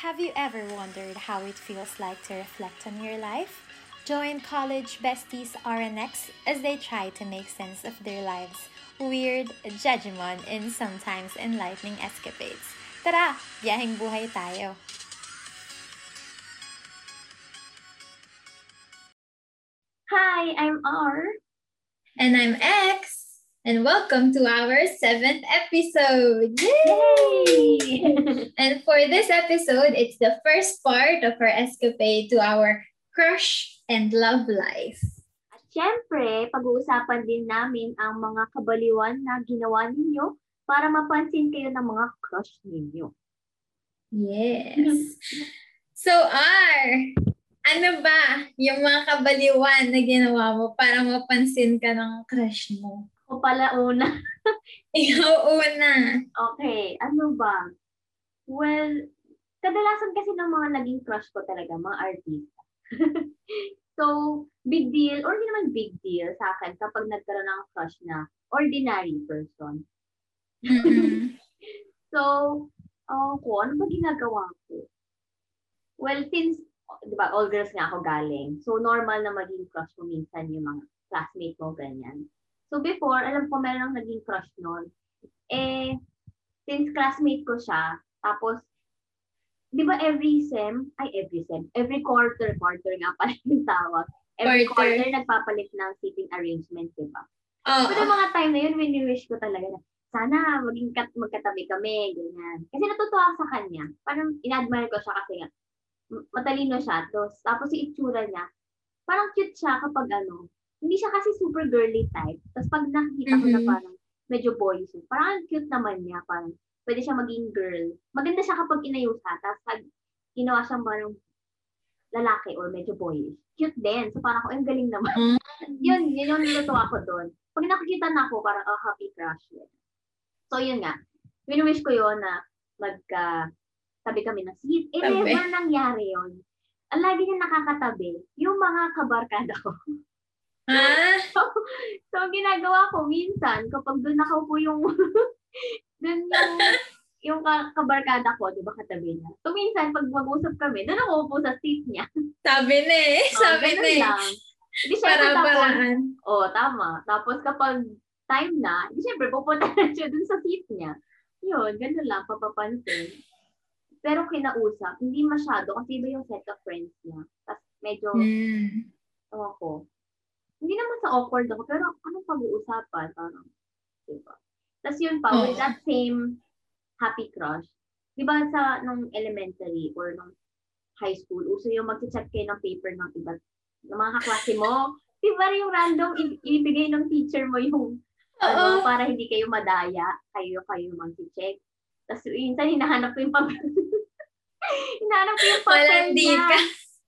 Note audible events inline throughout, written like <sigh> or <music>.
Have you ever wondered how it feels like to reflect on your life? Join college besties RNX as they try to make sense of their lives' weird, judgment, and sometimes enlightening escapades. Tara, biyaheng buhay tayo! Hi, I'm R. And I'm X. And welcome to our seventh episode. Yay! And for this episode, it's the first part of our escapade to our crush and love life. At syempre, pag-uusapan din namin ang mga kabaliwan na ginawa ninyo para mapansin kayo ng mga crush ninyo. Yes. So, R, ano ba yung mga kabaliwan na ginawa mo para mapansin ka ng crush mo? O pala una. <laughs> Ikaw una. Okay, ano ba? Well, kadalasan kasi ng mga naging crush ko talaga, mga artista. <laughs> so, big deal, or hindi naman big deal sa akin kapag nagkaroon ng crush na ordinary person. Mm-mm. <laughs> So, uh, ko, ano ba ginagawa ko? Well, since, di ba, all girls nga ako galing. So, normal na maging crush mo minsan yung mga classmate mo, ganyan. So, before, alam ko meron naging crush noon. Eh, since classmate ko siya, tapos, di ba every sem, ay every sem, every quarter, quarter nga pala <laughs> yung tawag. Every Quarter. quarter, nagpapalit ng seating arrangement, di ba? Oo. Pero mga time na yun, wini-wish ko talaga na, sana maging kat magkatabi kami, ganyan. Kasi natutuwa sa kanya. Parang in-admire ko siya kasi nga, matalino siya. Tapos, tapos yung itsura niya, parang cute siya kapag ano, hindi siya kasi super girly type. Tapos pag nakikita ko na Mhm. parang medyo boyish, parang ang cute naman niya. Parang pwede siya maging girl. Maganda siya kapag inayusa. Tapos pag ginawa siyang parang lalaki or medyo boyish, cute din. So parang ako, ang galing naman. <laughs> yun, yun yung natutuwa ko doon. Pag nakikita na ako, parang, oh, happy crush. Yun. So, yun nga. Wini-wish ko yun na magka tabi kami ng seat. Eh, never nangyari yun. Ang lagi niya nakakatabi, yung mga kabarkada ko. <laughs> Ah, So, ang ginagawa ko minsan, kapag doon nakaupo yung, <laughs> doon yung, yung ka- kabarkada ko, di ba, katabi niya. So, minsan, pag mag-usap kami, doon ako upo sa seat niya. sabi na eh. Oh, Sabi na eh. lang. Para paraan. Oo, tama. Tapos kapag time na, di syempre pupunta na <laughs> siya dun sa seat niya. Yun, ganun lang, papapansin. Pero kinausap, hindi masyado kasi iba yung set of friends niya. Tapos medyo, Hmm. ewan ko, hindi naman sa awkward ako, pero anong pag-uusapan? Parang, diba? Tapos yun pa, with Oo. that same happy crush, di ba sa nung elementary or nung high school, uso yung mag-check kayo ng paper ng iba, ng mga kaklase mo. Di ba yung random, i- ibigay ng teacher mo yung, ano, para hindi kayo madaya, kayo kayo mag-check. Tapos minsan hinahanap ko yung papel. <laughs> hinahanap ko yung papel Walang di niya. ka.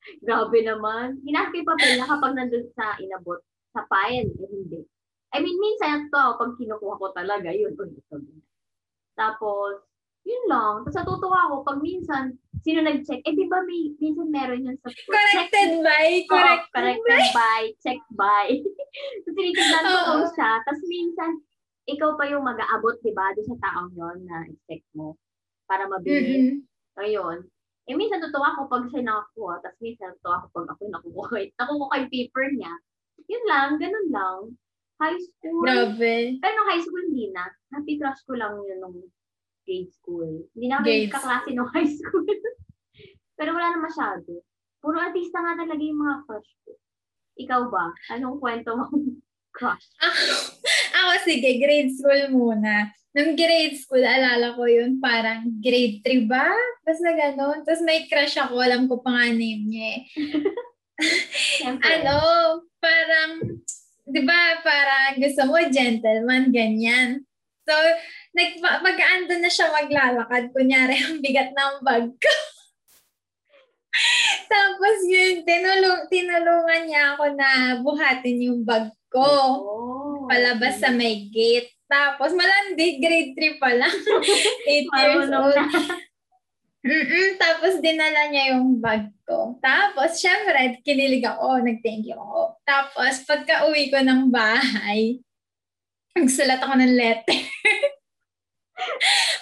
<laughs> Grabe naman. Hinahanap yung papel na kapag nandun sa inabot, sa file, eh hindi. I mean, minsan to, pag kinukuha ko talaga, yun, uy, ito. Tapos, yun lang. Tapos natutuwa ako pag minsan, sino nag-check, eh di ba may, minsan meron yun sa Corrected by. Oo, Corrected by. corrected by, check by. <laughs> so, tinitignan ko kung siya. Tapos minsan, ikaw pa yung mag-aabot, di ba, doon sa taong yon na expect mo para mabili. Mm-mm. Ngayon, eh minsan tutuwa ako pag siya nakakuha, tapos minsan tutuwa ako pag ako nakukuha, nakukuha yung paper niya. Yun lang, ganun lang. High school. Grabe. Pero nung high school, hindi na. Happy crush ko lang yun nung grade school. Hindi na kami kaklase nung high school. <laughs> Pero wala na masyado. Puro artista nga talaga yung mga crush ko. Ikaw ba? Anong kwento mo? <laughs> crush. Ako, <laughs> ako sige, grade school muna. Nung grade school, alala ko yun, parang grade 3 ba? Basta gano'n. Tapos may crush ako, alam ko pa nga name niya eh. <laughs> Ano, parang, di ba, parang gusto mo, gentleman, ganyan. So, nag, pag ando na siya maglalakad, kunyari, <laughs> ang bigat ng bag ko. <laughs> Tapos yun, tinulung, tinulungan niya ako na buhatin yung bag ko. Oh. Palabas sa may gate. Tapos, malandi, grade 3 pa lang. <laughs> 8 years Marunong old. <laughs> Mm-mm, tapos dinala niya yung bag ko. Tapos, syempre, kinilig ako, nag-thank you ako. Tapos, pagka uwi ko ng bahay, nagsulat ako ng letter. <laughs>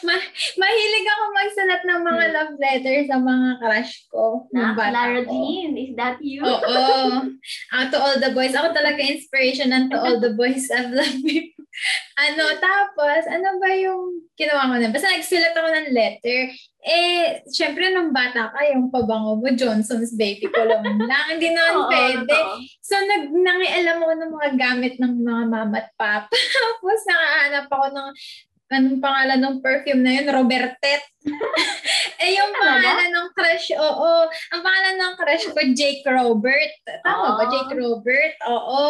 Ma- mahilig ako magsulat ng mga Hmm. love letter sa mga crush ko. Na, bata Clara. Jean, is that you? Oo. Ah, to all the boys. Ako talaga inspiration ng to all the boys I've loved before. <laughs> Ano, tapos, ano ba yung ginawa ko na? Basta nagsulat ako ng letter. Eh, syempre nung bata ka, yung pabango mo, Johnson's Baby Cologne <laughs> lang. Hindi naman Oo, pwede. totoo. So, nag, nangialam ako ng mga gamit ng mga mama at papa. <laughs> Tapos, nakahanap ako ng, anong pangalan ng perfume na yun? Robertet. <laughs> eh, yung pangalan ng crush, oo. Ang pangalan ng crush ko, Jake Robert. Tama ba? Oo. Jake Robert? Oo.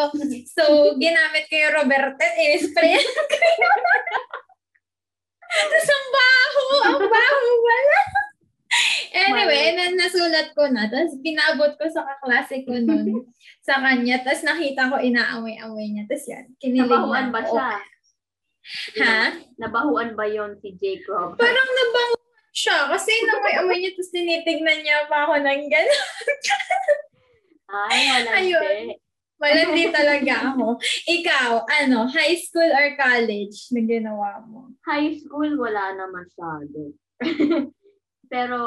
So, ginamit ko yung Robertet. In-spray <laughs> ko yun. Tapos, ang baho. Ang baho wala. <laughs> Anyway, na, nasulat ko na. Tapos, binabot ko sa kaklase ko nun sa kanya. Tapos, nakita ko inaamoy-amoy niya. Tapos, yan. Kinilig na ba siya? Ha? Nabahuan ba yon si Jake Rob? Parang nabango siya. Kasi inamoy-amoy niya. Tapos, tinitignan niya pa ako ng gano'n. Ay, wala Ayun. Malandi talaga ako. Ikaw, ano, high school or college na ginawa mo? High school, wala na masyado. <laughs> Pero,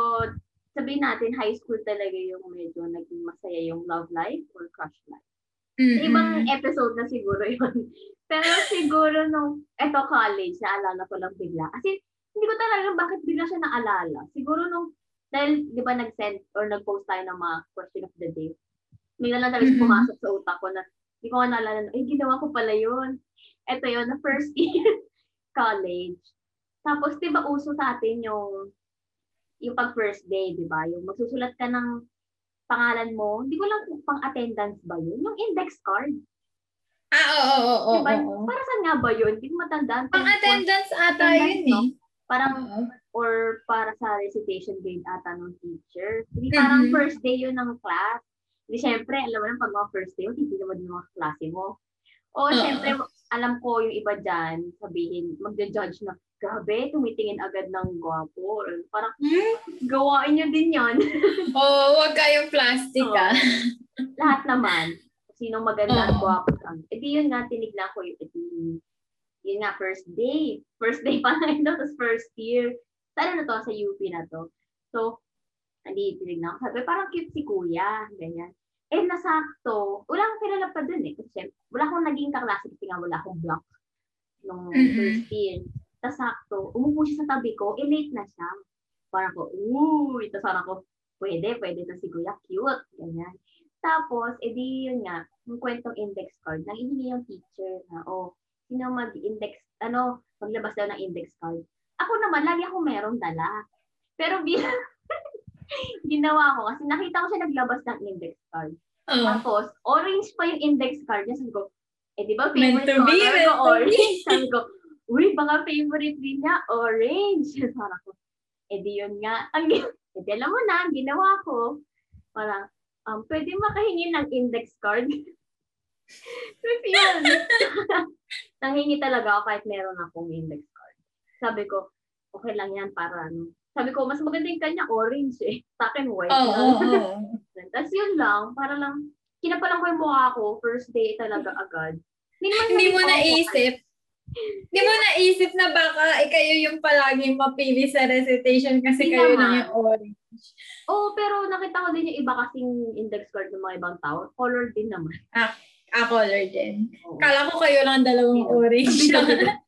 sabihin natin, high school talaga yung medyo naging masaya yung love life or crush life. Mm-mm. Ibang episode na siguro yun. <laughs> Pero siguro nung, eto college, naalala ko lang bigla. Kasi, hindi ko talaga bakit bigla siya naalala. Siguro nung, dahil, di ba, nag-send or nag-post tayo ng mga question of the day. Na lang talaga Mhm. pumasok sa utak ko na, hindi ko naalala na, eh, ginawa ko pala yun. Eto yun, na first <laughs> year college. Tapos, di ba, uso sa atin yung, yung pag first day, di ba? Yung magsusulat ka ng pangalan mo, hindi ko lang kung pang attendance ba yun? Yung index card. Ah, oo, oo, oo. Diba? oo. Para saan nga ba yun? Hindi ko matandaan. Pang attendance ata attendance, yun eh. Parang, Oo. or para sa recitation grade ata ng teacher. Hindi parang Mhm. first day yun ng class. Hindi syempre, alam mo na pag mga first day, titignan mo din mga klase mo. O Oo. syempre, alam ko yung iba dyan, sabihin, magja-judge na, grabe, tumitingin agad ng gwapo. Parang, Hmm? gawain nyo din yan. <laughs> Oo, wag kayong plastic Oo. ah. <laughs> Lahat naman. Sino maganda at gwapo. E di yun nga, tinignan ko yung, edi, yun nga, first day. First day pa lang <laughs> ito, tapos first year. Sa ano na to, sa UP na to. So, hindi tinignan ko. Sabi, parang cute si kuya. Ganyan. Eh, nasakto. Wala akong kilala pa dun eh. Kasi wala akong naging kaklase kasi nga wala akong block nung Mhm. first year. Tapos sakto, umupo siya sa tabi ko, eh late na siya. Parang ko, ooh, ito sana ko, pwede, pwede to si kuya, cute. Ganyan. Tapos, edi yun nga, yung kwentong index card, nang ihingi yung teacher na, oh, sino mag-index, ano, maglabas daw ng index card. Ako naman, lagi ako merong dala. Pero bilang, <laughs> ginawa ko, kasi nakita ko siya naglabas ng index card. Oo. Tapos, orange pa yung index card niya. Sabi ko, eh di ba favorite be, color meant ko be. orange? <laughs> Sabi ko, uy, baka favorite din niya, orange. <laughs> Parang ko, eh di yun nga. Ang, eh di alam mo na, ang ginawa ko, parang, um, pwede makahingi ng index card. Yun. Nanghingi talaga ako kahit meron akong index card. Sabi ko, okay lang yan para ano. Sabi ko, mas maganda yung kanya orange eh. Sa akin white. Oo, lang. oo, oo. <laughs> Tapos yun lang, para lang, kinapalan ko yung mukha ko, first day talaga <laughs> agad. Hindi, mo naisip. Hindi mo naisip na baka eh, kayo yung palaging mapili sa recitation kasi Hindi kayo naman. lang yung orange. Oo, oh, pero nakita ko din yung iba kasing index card ng mga ibang tao. Color din naman. Ah, color din. Oo. Kala ko kayo lang dalawang Hindi. orange.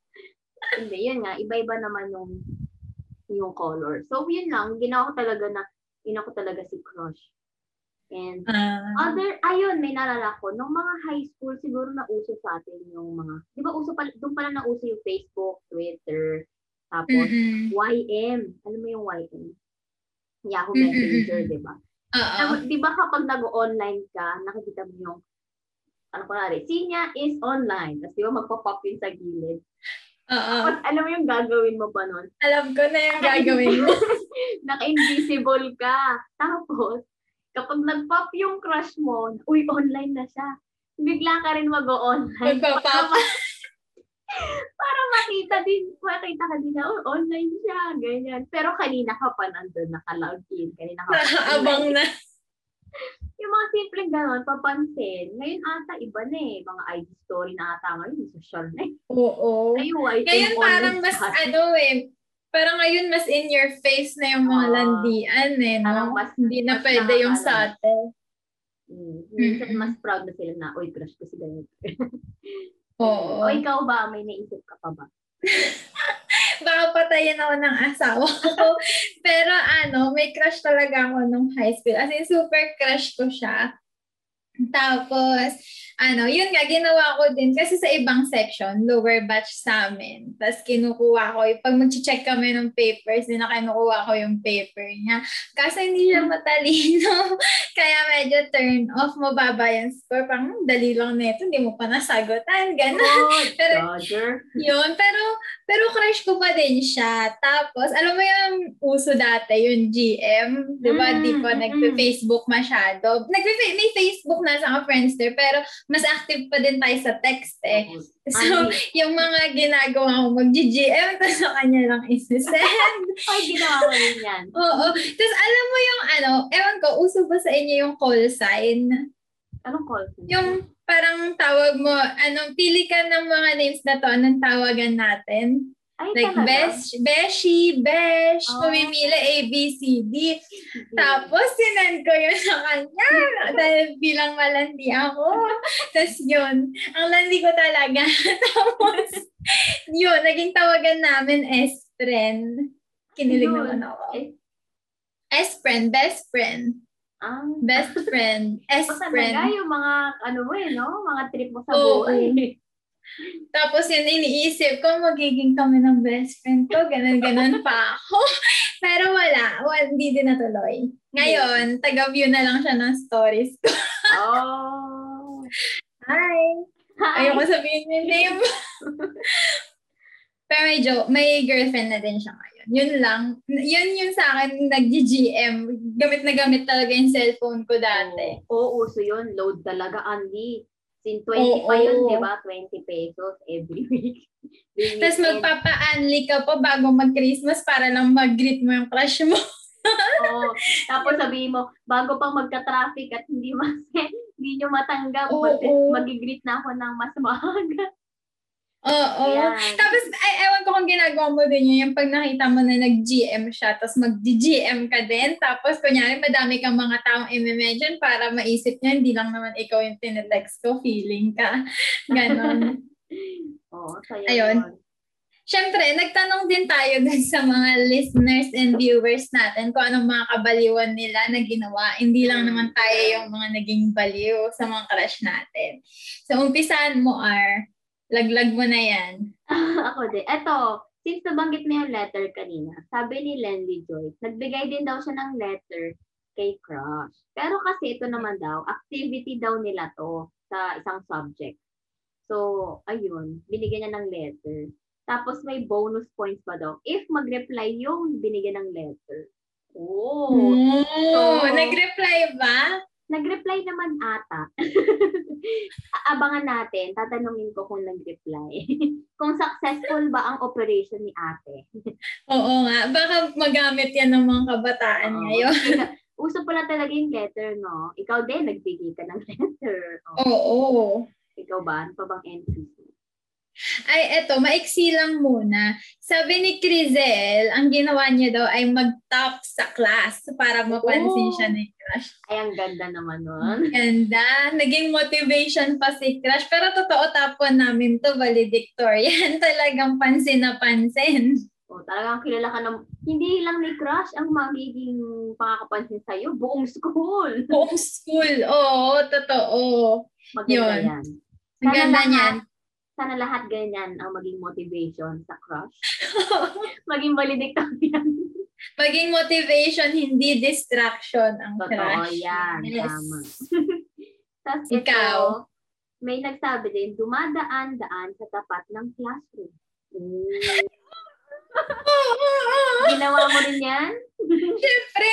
<laughs> Hindi, yun nga. Iba-iba naman yung yung color. So, yun lang. Ginawa ko talaga na, ginawa ko talaga si crush. And Ah. other, ayun, may nalala ko. Nung mga high school, siguro na uso sa atin yung mga, di ba uso pa, doon pala na uso yung Facebook, Twitter, tapos Mm-mm. YM. Alam mo yung YM? Yahoo Mm-mm. Messenger, di ba? Tapos, di ba kapag nag-online ka, nakikita mo yung, ano kunwari, Sinya is online. Tapos di ba magpa-pop yun sa gilid. Oo. Tapos alam mo yung gagawin mo pa nun? Alam ko na yung gagawin mo. <laughs> Naka-invisible ka. Tapos, kapag nag-pop yung crush mo, uy, online na siya. Bigla ka rin mag-online. Magpa-pop. <laughs> Para makita din, makita ka din na, oh, online siya, ganyan. Pero kanina ka pa nandun, naka-log in. Kanina ka pa. Nakaabang na. <laughs> Yung mga simpleng gano'n, papansin. Ngayon ata, iba na eh. Mga IG story na ata ngayon, social na eh. Oo. Ay, white Ngayon parang mas chat. ano eh, parang ngayon mas in your face na yung mga Oo. landian eh, Parang no? mas- Hindi na mas pwede yung nakakaalam. subtle. Mm. Minsan Mm-mm. mas proud na sila na, oy, crush ko si ganito. Oo. O ikaw ba, may naisip ka pa ba? <laughs> Baka patayin ako ng asawa ko. <laughs> Pero ano, may crush talaga ako nung high school. As in, super crush ko siya. Tapos, ano, yun nga, ginawa ko din. Kasi sa ibang section, lower batch sa amin. Tapos kinukuha ko, pag mag-check kami ng papers, din na kinukuha ko yung paper niya. Kasi hindi siya matalino. <laughs> Kaya medyo turn off, mababa yung score. Parang, "Hmm, dali lang nito, hindi mo pa nasagutan. Ganun. Oh, <laughs> Pero- Dodger. Yun, pero pero crush ko pa din siya. Tapos, alam mo yung uso dati, yung GM, di ba? Mm, di pa mm, nagpe-Facebook masyado. Nagpe may Facebook na sa Friendster, pero mas active pa din tayo sa text eh. So, <laughs> yung mga ginagawa ko, mag-GM, <laughs> tapos sa kanya lang isi-send. <laughs> ay, ginawa ko rin yan. Oo. Tapos, alam mo yung ano, ewan ko, uso ba sa inyo yung call sign? Anong call? Yung parang tawag mo, anong, pili ka ng mga names na to, anong tawagan natin? Ay, Like, talaga? Besh, Beshi, Besh, Oh. pumimili A, B, C, D. Tapos, sinend ko yun sa kanya <laughs> dahil bilang malandi ako. <laughs> Tapos yun, ang landi ko talaga. <laughs> Tapos, yun, naging tawagan namin S-friend. Kinilig Yun. naman ako. S-friend, best friend. ah, Best friend, S-friend. yung mga, ano mo eh, no? Mga trip mo sa Oo. buhay. Tapos yun, iniisip ko, magiging kami ng best friend ko. Ganon-ganon pa ako. <laughs> Pero wala. wala hindi din natuloy. Ngayon, taga-view na lang siya ng stories ko. Oh. Hi! Hi. Ayoko sabihin yung name. <laughs> Pero may, jo- may girlfriend na din siya ngayon. Yun lang. Yun yung sa akin, nag-GM. Gamit na gamit talaga yung cellphone ko dati. Oo, uso yun. Load talaga, Andy. Sin 20 Oo. pa yun, di ba? 20 pesos every <laughs> week. Tapos weekend. magpapa-unli ka pa bago mag-Christmas para lang mag-greet mo yung crush mo. <laughs> Oo. <laughs> Tapos sabihin mo, bago pang magka-traffic at hindi mas hindi nyo matanggap, Oo. mag- mag-greet na ako ng mas maaga. Oo. Ayan. Tapos, ay, ewan ko kung ginagawa mo din yun, yung pag nakita mo na nag-GM siya, tapos mag-GM ka din, tapos kunyari madami kang mga taong i-mention para maisip niya, hindi lang naman ikaw yung tinetext ko, feeling ka. <laughs> Ganon. Oo, saya Ayun. yun. Siyempre, nagtanong din tayo dun sa mga listeners and viewers natin kung anong mga kabaliwan nila na ginawa. Hindi lang naman tayo yung mga naging baliw sa mga crush natin. So, umpisahan mo, R. Laglag mo na yan. <laughs> ako din. Eto, since nabanggit mo yung letter kanina, sabi ni Lenny Joyce, nagbigay din daw siya ng letter kay crush. Pero kasi ito naman daw, activity daw nila to sa isang subject. So, ayun, binigyan niya ng letter. Tapos may bonus points pa daw if mag-reply yung binigyan ng letter. Oh, Oh, So- nag-reply ba? Nag-reply naman ata. <laughs> Abangan natin, tatanungin ko kung nag-reply. <laughs> kung successful ba ang operation ni ate. <laughs> Oo nga. Baka magamit yan ng mga kabataan Oo. ngayon. Uso pala talaga yung letter, no? Ikaw din, nagbigay ka ng letter. Oh, Oo. Ikaw ba? Ano pa bang mo? Ay, eto, maiksi lang muna. Sabi ni Crizel, ang ginawa niya daw ay mag-top sa class para mapansin Oh. siya ni Crush. Ay, ang ganda naman nun. Ganda. Naging motivation pa si Crush. Pero totoo tapon namin to, valedictorian. <laughs> Talagang pansin na pansin. O, talagang kilala ka ng, hindi lang ni Crush ang magiging pakakapansin sa'yo, buong school. Buong school. Oo, totoo. Maganda Yun. yan. Ang ganda niyan. Sana lahat ganyan ang maging motivation sa crush. <laughs> maging valedictorian. <laughs> Maging motivation, hindi distraction ang Totoo crush. yan. Yes. Tama. <laughs> Tapos Ikaw? ito, may nagsabi din, dumadaan-daan sa tapat ng classroom. Mm. <laughs> Ginawa mo rin yan? Siyempre,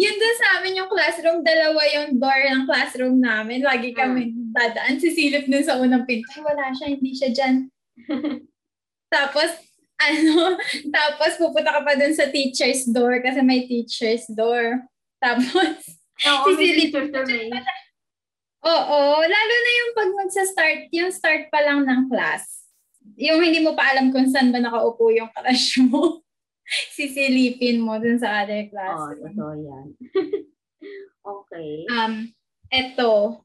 yun doon sa amin yung classroom, dalawa yung door ng classroom namin. Lagi kami dadaan, sisilip dun sa unang pinto. Ay, wala siya, hindi siya dyan. <laughs> tapos, ano, <laughs> tapos pupunta ka pa dun sa teacher's door kasi may teacher's door. Tapos, Oo, may Sisilip- teacher survey. oo, lalo na yung pag magsa-start, yung start pa lang ng class. Yung hindi mo pa alam kung saan ba nakaupo yung crush mo. <laughs> sisilipin mo dun sa other Oo, classroom. totoo yan. <laughs> okay. Um, eto.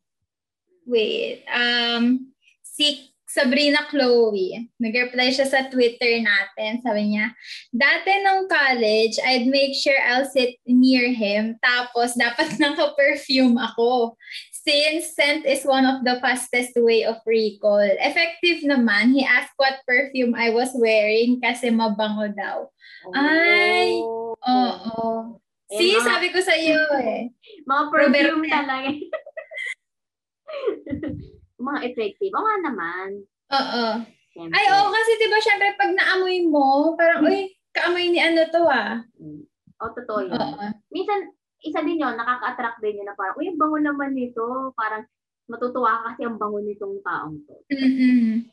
Wait. Um, si Sabrina Chloe, nag-reply siya sa Twitter natin. Sabi niya, dati nung college, I'd make sure I'll sit near him. Tapos, dapat <laughs> naka-perfume ako. Since scent is one of the fastest way of recall. Effective naman, he asked what perfume I was wearing kasi mabango daw. Ay, Oh. Oo. Eh, See, mga- sabi ko sa iyo eh. Mga perfume Roberta. talaga. <laughs> mga effective. O nga naman. Oo. Siyempre. Ay, oo, kasi di ba syempre pag naamoy mo, parang, uy, kaamoy ni ano to ah. Mm. O, totoo yun. Oo. Minsan, isa din yun, nakaka-attract din yun na parang, uy, ang bango naman nito. Parang, matutuwa ka kasi ang bango nitong taong to. Mm-mm.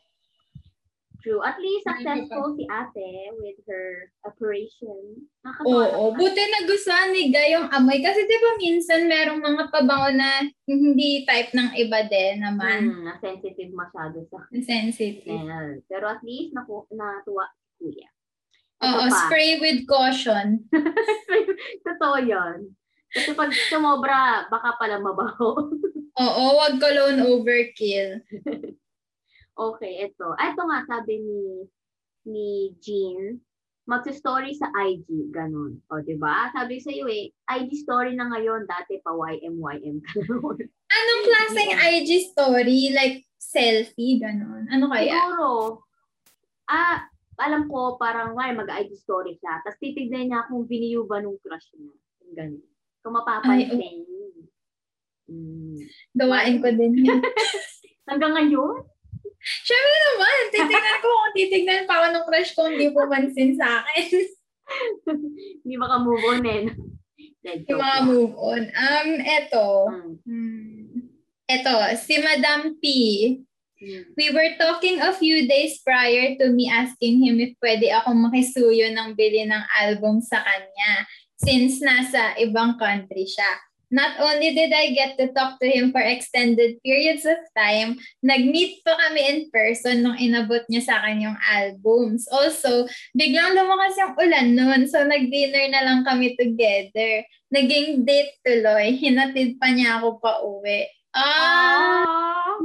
True. At least, successful si ate with her operation. Nakakatawa Oo. naman. Buti nagustuhan ni Guy yung amoy. Kasi di ba minsan merong mga pabango na hindi type ng iba din naman. Hmm, na-sensitive masyado sa Sensitive. smell. Pero at least, naku, natuwa si kuya. Oo, pa. spray with caution. <laughs> Totoo yun. Kasi pag sumobra, baka pala mabaho. <laughs> Oo, wag cologne overkill. okay, ito. Ah, ito nga, sabi ni ni Jean, magsa-story sa IG, ganun. O, di ba? Sabi sa iyo eh, IG story na ngayon, dati pa YMYM ka noon. <laughs> Anong klaseng IG story? Like, selfie, ganon. Ano kaya? Siguro, ah, alam ko, parang, why, mag-IG story siya. Tapos titignan niya kung viniyo ba nung crush niya. Ganun. Kung mapapansin. Mm. Gawain ko din yun. <laughs> Hanggang ngayon? Siyempre naman, titignan ko kung titignan pa ako ng crush ko, hindi pumansin sa akin. <laughs> Hindi maka-move on eh. Dead Yung joke mga lang. move on. Um, eto. Mm. Hmm. Eto, si Madam P. Mm. We were talking a few days prior to me asking him if pwede akong makisuyo ng bili ng album sa kanya since nasa ibang country siya. Not only did I get to talk to him for extended periods of time, nag-meet pa kami in person nung inabot niya sa akin yung albums. Also, biglang lumakas yung ulan noon, so nag-dinner na lang kami together. Naging date tuloy, hinatid pa niya ako pa uwi. Ah! Ah,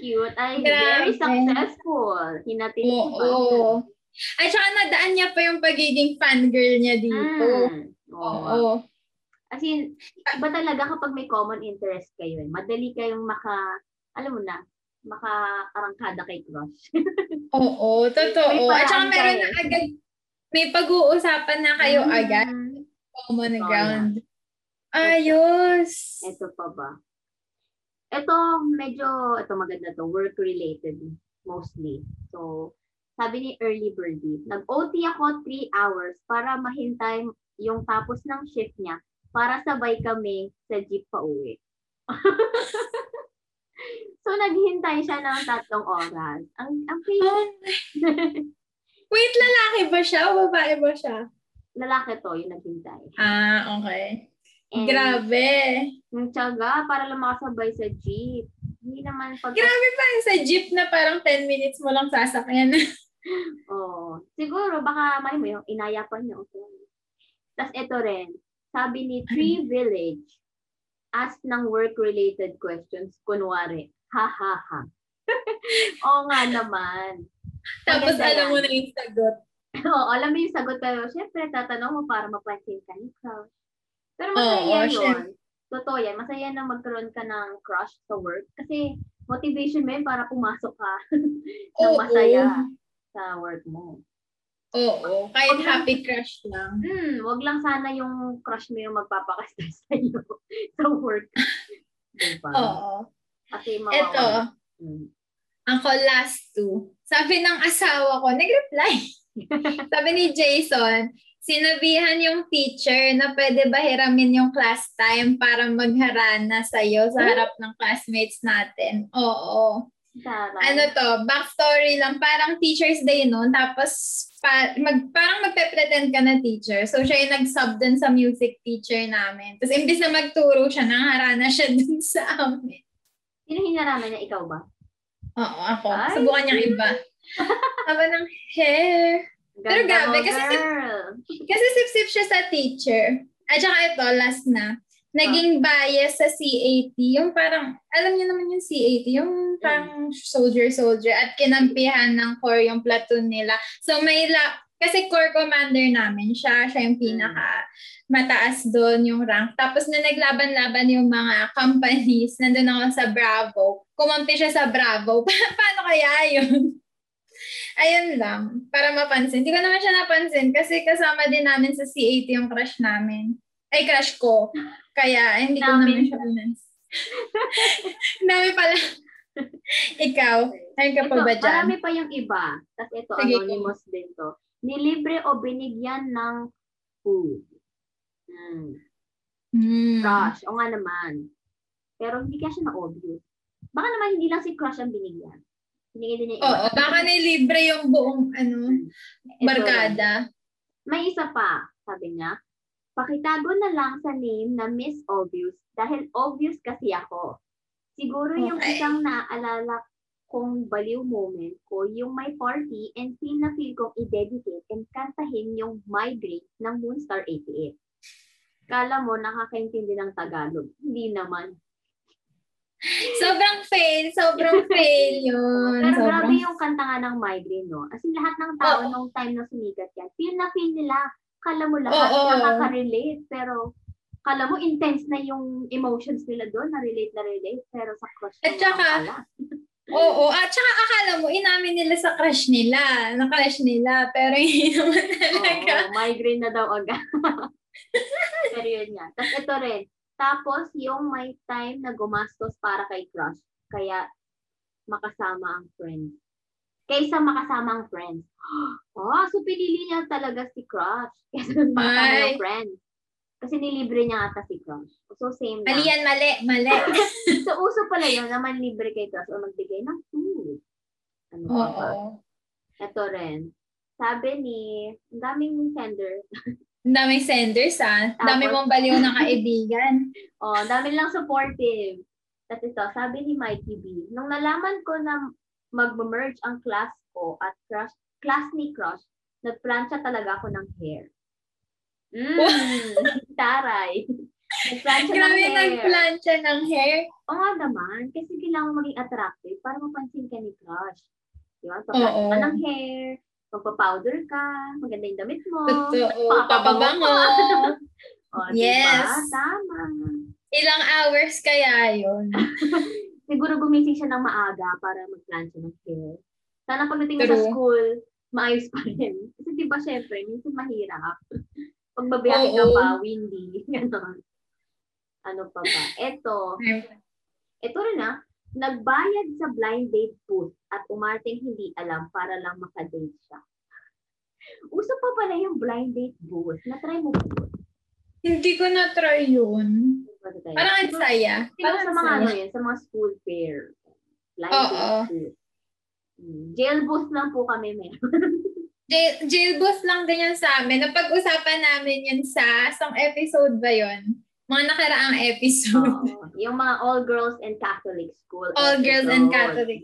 cute. Ay, Grabe. very successful. Hinatid mo ba? Oo. At saka nadaan niya pa yung pagiging fangirl niya dito. Mm. Oo. Oo. As in, iba talaga kapag may common interest kayo. Eh. Madali kayong maka, alam mo na, makakarangkada kay crush. <laughs> Oo, totoo. At saka meron na agad, may pag-uusapan na kayo Mm. agad. Common Totoo ground. Ayos. Ito pa ba? Ito, medyo, ito maganda to, work-related mostly. So, sabi ni Early Birdie, nag-OT ako 3 hours para mahintay yung tapos ng shift niya para sabay kami sa jeep pa uwi. <laughs> so, naghintay siya ng tatlong oras. Ang, ang Oh. Wait, lalaki ba siya o babae ba siya? lalaki to, yung naghintay. Ah, okay. And Grabe. Yung tiyaga, para lang makasabay sa jeep. Hindi naman pag... Grabe pa yung sa jeep na parang 10 minutes mo lang sasakyan. <laughs> Oo. Siguro, baka, mali mo yung inayapan niyo. Okay. Tapos ito rin, sabi ni Tree Village, ask ng work-related questions, kunwari, ha ha ha. <laughs> Oo nga naman. Tapos Maganda alam mo na yung sagot. <laughs> Oo, alam mo yung sagot, pero syempre, tatanong mo para mapansin ka ni crush. Pero masaya yun. syempre. Totoo yan. Masaya na magkaroon ka ng crush sa work. Kasi motivation mo yun para pumasok ka <laughs> ng masaya sa work mo. Oo. Kahit Okay. happy crush lang. Hmm, wag lang sana yung crush mo yung magpapaka-stress <laughs> sa'yo sa work. Diba? Oo. Kasi mawawala. Ito, Hmm. ako last two. Sabi ng asawa ko, nag-reply. <laughs> Sabi ni Jason, sinabihan yung teacher na pwede ba hiramin yung class time para magharana sa'yo sa harap ng classmates natin. Oo. Tara. Ano to, backstory lang, parang teacher's day noon, tapos pa, mag, parang magpe-pretend ka na teacher. So siya yung nag-sub dun sa music teacher namin. Tapos imbis na magturo siya, nangarana siya <laughs> dun sa amin. Sino hinaraman niya? Ikaw ba? Oo, ako. Ay. Subukan niyang iba. <laughs> Haba ng hair. Pero Ganda grabe, mo, kasi si- girl. Kasi sip-sip siya sa teacher. At saka ito, last na. Naging bias sa CAT. Yung parang, alam niyo naman yung CAT, yung parang soldier-soldier at kinampihan ng core yung platoon nila. So may la, kasi core commander namin siya, siya yung pinaka mataas doon yung rank. Tapos na naglaban-laban yung mga <laughs> companies, nandun ako sa Bravo. Kumampi siya sa Bravo. <laughs> Paano kaya yun? Ayun lang, para mapansin. Hindi ko naman siya napansin kasi kasama din namin sa C80 yung crush namin. Ay, crush ko. Kaya, hindi ko Namin. naman siya pinans. Dami <laughs> pala. Ikaw, ayun ka pa ba dyan? marami pa yung iba. Tapos ito, Sige. anonymous din to. Nilibre o binigyan ng food. Hmm. Hmm. Crush. O nga naman. Pero hindi ka siya na-obvious. Baka naman hindi lang si crush ang binigyan. Binigyan din niya. Oo, baka nilibre yung buong, ano, barkada. May isa pa, sabi niya. Pakitago na lang sa name na Miss Obvious dahil obvious kasi ako. Siguro yung Okay. isang naaalala kong baliw moment ko, yung may party and feel na feel kong i-dedicate and kantahin yung Migrate ng Moonstar 88. Kala mo nakakaintindi ng Tagalog. Hindi naman. <laughs> Sobrang fail, sobrang fail yun. Pero sobrang... grabe yung kanta nga ng Migraine, no? As in, lahat ng tao Oo. nung time na sumigat yan, feel na feel nila. Kala mo lahat Oo. nakaka-relate, pero kala mo intense na yung emotions nila doon, na-relate na relate, pero sa crush At saka. <laughs> Oo, at saka akala mo, inamin nila sa crush nila, na crush nila, pero hindi <laughs> naman talaga. Oo, migraine na daw agad. pero yun nga. Tapos ito rin, tapos yung may time na gumastos para kay crush, kaya makasama ang friends. Kaysa makasama ang friends. Oh, <gasps> so pinili niya talaga si crush. <laughs> Kaysa makasama Ay. yung friends. Kasi nilibre niya ata si crush. So same Mali yan, mali, mali. <laughs> So <laughs> uso pala yun na manlibre kay crush o magbigay ng food. Ano ba? Oo. Ito rin. Sabi ni, ang daming sender. Daming senders, ah. Ang dami mong baliw ng kaibigan. <laughs> Oh, dami lang supportive. At ito, sabi ni Mikey B, nung nalaman ko na mag-merge ang class ko at crush, class ni crush, nagplansya talaga ako ng hair. Mm, <laughs> taray. Nagplansya ng Grabe hair. nagplansya ng hair. Oo nga naman, kasi kailangan maging attractive para mapansin ka ni crush. Di ba? Oo. Paplansya ka ng hair, magpa-powder ka, maganda yung damit mo. Totoo. Papabango. <laughs> O, Yes. Diba? Tama. Ilang hours kaya yun? <laughs> siguro gumising siya ng maaga para magplansya ng hair. Sana pagdating mo sa school, maayos pa rin. <laughs> Kasi di ba syempre, minsan mahirap. Pag babiyahe ka pa, windy, gano'n. Ano pa ba? Eto, eto rin ah, nagbayad sa blind date booth at umarting hindi alam para lang makadate siya. Uso pa pala yung blind date booth. Na-try mo ba yun? Hindi ko na-try yun. Parang ang saya. Parang sa mga ano yun, sa mga school fair. Blind Oo. date booth. Mm, Jail booth lang po kami meron. <laughs> Jail, jail booth lang din yan sa amin. Napag-usapan namin yun sa, isang episode ba yun? Mga nakaraang episode. Oo. yung mga all girls and Catholic school. All girls and episode. Catholic.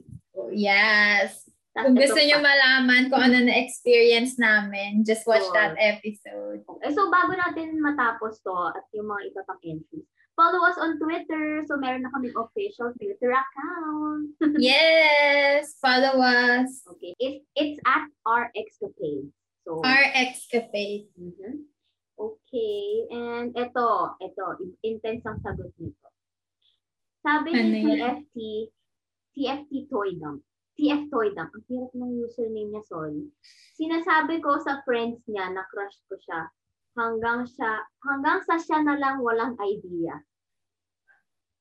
Yes. Tas Kung gusto nyo malaman kung ano na-experience namin, just watch Sure. that episode. Eh, so, bago natin matapos to at yung mga iba pang entries, follow us on Twitter. So, meron na kaming official Twitter account. <laughs> yes! Follow us. Okay. It's, it's at RXcapade. So, Our Escapade. Mhm. Okay. And ito, ito, intense ang sagot nito. Sabi Ano ni? TFT, TFT Toy Dump. TF Toy Dump. Ang hirap ng username niya, sorry. Sinasabi ko sa friends niya na crush ko siya hanggang siya, hanggang sa siya na lang walang idea.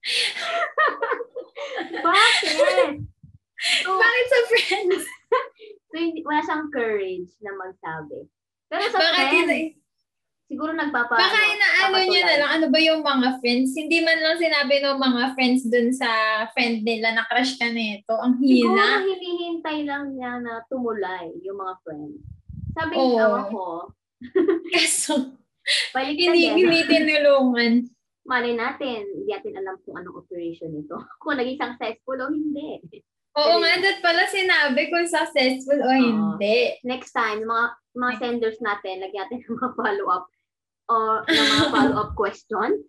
<laughs> Bakit? So, Bakit sa friends? <laughs> so wala siyang courage na magsabi. Pero sa Bakit friends? Siguro nagpapa... Baka inaano nyo na lang, ano ba yung mga friends? Hindi man lang sinabi ng mga friends dun sa friend nila na crush ka nito. Ang Siguro hina. hinihintay lang niya na tumulay yung mga friends. Sabi Oo. ng awa ko, Kaso, balik hindi, hindi tinulungan. <laughs> Mali natin, hindi natin alam kung anong operation ito. <laughs> Kung naging successful o hindi. Oo nga, that pala sinabi kung successful o hindi. Next time, mga, mga senders natin, lagyan natin ng mga follow-up or ng mga <laughs> follow-up questions.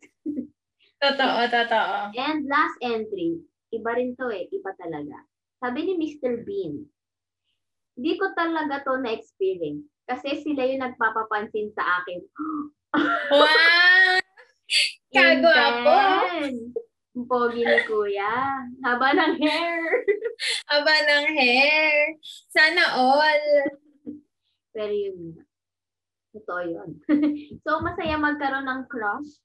Totoo, totoo. And last entry, iba rin to eh, iba talaga. Sabi ni Mr. Bean, hindi ko talaga to na-experience kasi sila yung nagpapapansin sa akin. <gasps> Wow! Intense! Ang Pogi ni Kuya. Haba ng hair. <laughs> Aba ng hair. Sana all. Pero yun. Totoo yun. <laughs> so, masaya magkaroon ng crush.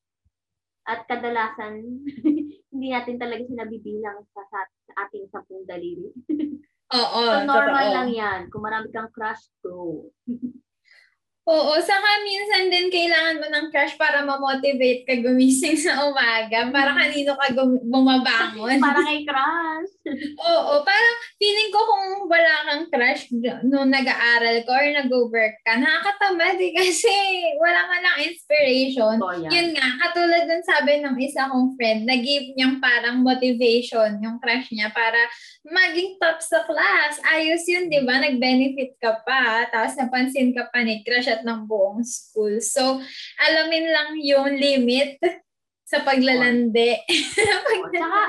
At kadalasan, <laughs> hindi natin talaga sinabibilang sa, sa, sa ating sapong daliri. <laughs> Oo, so, normal totoo. lang yan. Kung marami kang crush, go. Oo, saka minsan din kailangan mo ng crush para ma-motivate ka gumising <laughs> sa umaga. Para kanino ka gum- bumabangon. Para kay <laughs> crush. Oo, parang feeling ko kung wala kang crush nung nag-aaral ka or nag-work ka, nakakatamad eh kasi wala man lang inspiration. Totoo yan. Yun nga, katulad dun sabi ng isa kong friend, nag-give niyang parang motivation yung crush niya para maging top sa class. Ayos yun, di ba? Nag-benefit ka pa, tapos napansin ka pa ni crush at ng buong school. So, alamin lang yung limit sa paglalandi. Oo. <laughs> Tsaka,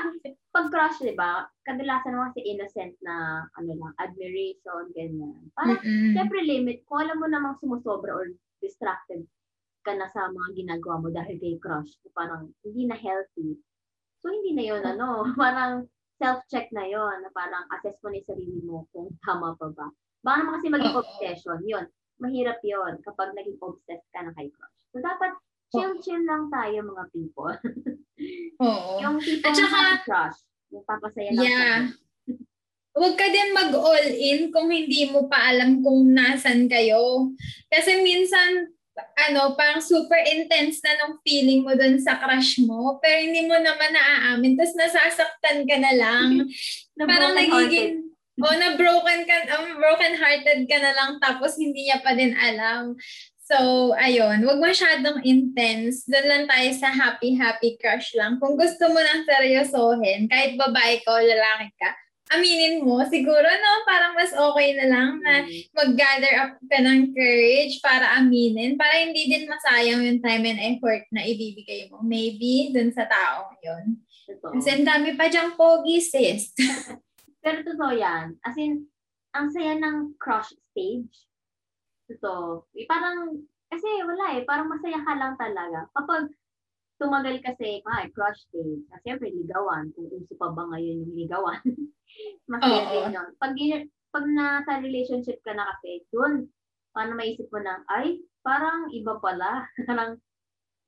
pag crush, di ba, kadalasan naman si innocent na, ano lang, admiration, ganyan. Parang, Mm-mm. syempre limit, kung alam mo namang sumusobra or distracted ka na sa mga ginagawa mo dahil kay crush, parang hindi na healthy. So, hindi na yun, ano, <laughs> parang self-check na yon na parang assess mo na yung sarili mo kung tama pa ba. Baka naman kasi maging obsession, yun. Mahirap yon kapag naging obsessed ka na kay crush. So, dapat chill-chill lang tayo mga people. <laughs> Oo. yung tipong At saka- happy crush, yung papasaya lang Yeah. Huwag ka din mag-all in kung hindi mo pa alam kung nasan kayo. Kasi minsan, ano, parang super intense na nung feeling mo dun sa crush mo, pero hindi mo naman naaamin, tapos nasasaktan ka na lang. <laughs> Parang nagiging, o na broken ka, um, broken hearted ka na lang, tapos hindi niya pa din alam. So, ayun, wag masyadong intense. Doon lang tayo sa happy-happy crush lang. Kung gusto mo nang seryosohin, kahit babae ka o lalaki ka, aminin mo, siguro no, parang mas okay na lang na Mm. mag-gather up ka ng courage para aminin, para hindi din masayang yung time and effort na ibibigay mo. Maybe dun sa taong yun. Kasi ang dami pa dyang pogi, sis. <laughs> Pero totoo yan. As in, ang saya ng crush stage. Totoo. Eh, parang, kasi wala eh, parang masaya ka lang talaga. Kapag tumagal kasi, ay, crush stage. Kasi syempre, ligawan. Kung uso pa ba ngayon yung ligawan. <laughs> masaya din yun. Pag, pag nasa relationship ka na kasi, dun, paano maisip mo na, ay, parang iba pala. <laughs> parang,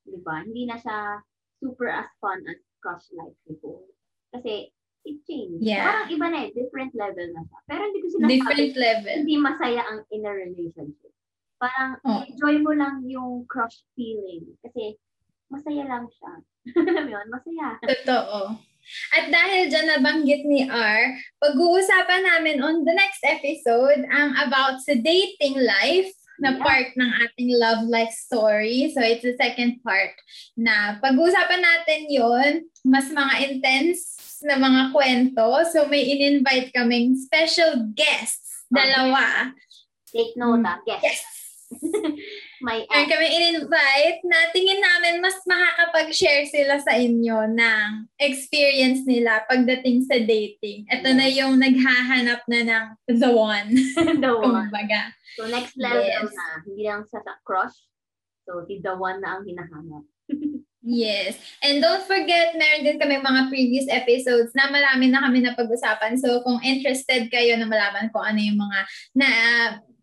di ba, hindi na siya super as fun as crush life before. Kasi, it changed. Yeah. Parang iba na eh, different level na siya. Pero hindi ko sinasabi, Different level. hindi masaya ang in a relationship. Parang, Oh. enjoy mo lang yung crush feeling. Kasi, masaya lang siya. <laughs> Alam mo yun, masaya. Totoo. At dahil dyan nabanggit ni R, pag-uusapan namin on the next episode ang about sa dating life na part ng ating love life story. So it's the second part na pag-uusapan natin yon mas mga intense na mga kwento. So may in-invite kaming special guests, dalawa. Take note, Mm. ah. Guess. Yes! <laughs> May Meron kami in-invite na tingin namin mas makakapag-share sila sa inyo ng experience nila pagdating sa dating. Ito na yung naghahanap na ng the one. <laughs> the <laughs> one. Kumbaga. So, next level Yes. na. Hindi lang sa, crush. So, si the one na ang hinahanap. <laughs> Yes. And don't forget, meron din kami mga previous episodes na marami na kami na pag-usapan. So, kung interested kayo na malaman kung ano yung mga na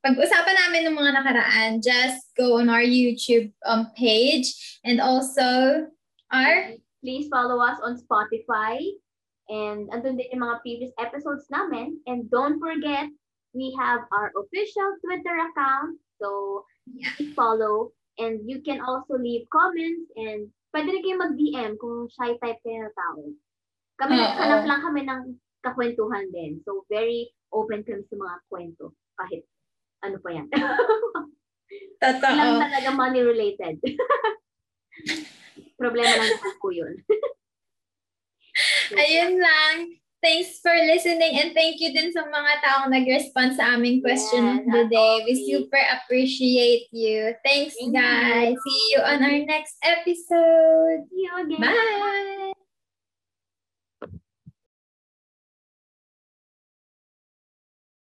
pag-usapan namin ng mga nakaraan, just go on our YouTube um, page and also our Please follow us on Spotify. And andun din yung mga previous episodes namin. And don't forget, we have our official Twitter account. So, Yeah. please follow. And you can also leave comments and pwede rin kayo mag-DM kung shy type kayo na tao. Kami, Oo. naghanap lang kami ng kakwentuhan din. So, very open kami sa mga kwento. Kahit ano pa yan. <laughs> Totoo. Lang talaga money related. <laughs> Problema lang naman po yun. <laughs> Ayun lang. Thanks for listening and thank you din sa mga taong nag-respond sa aming question Yes, of the day. We super appreciate you. Thanks, Thank guys. you. See you on our next episode. See you again. Bye!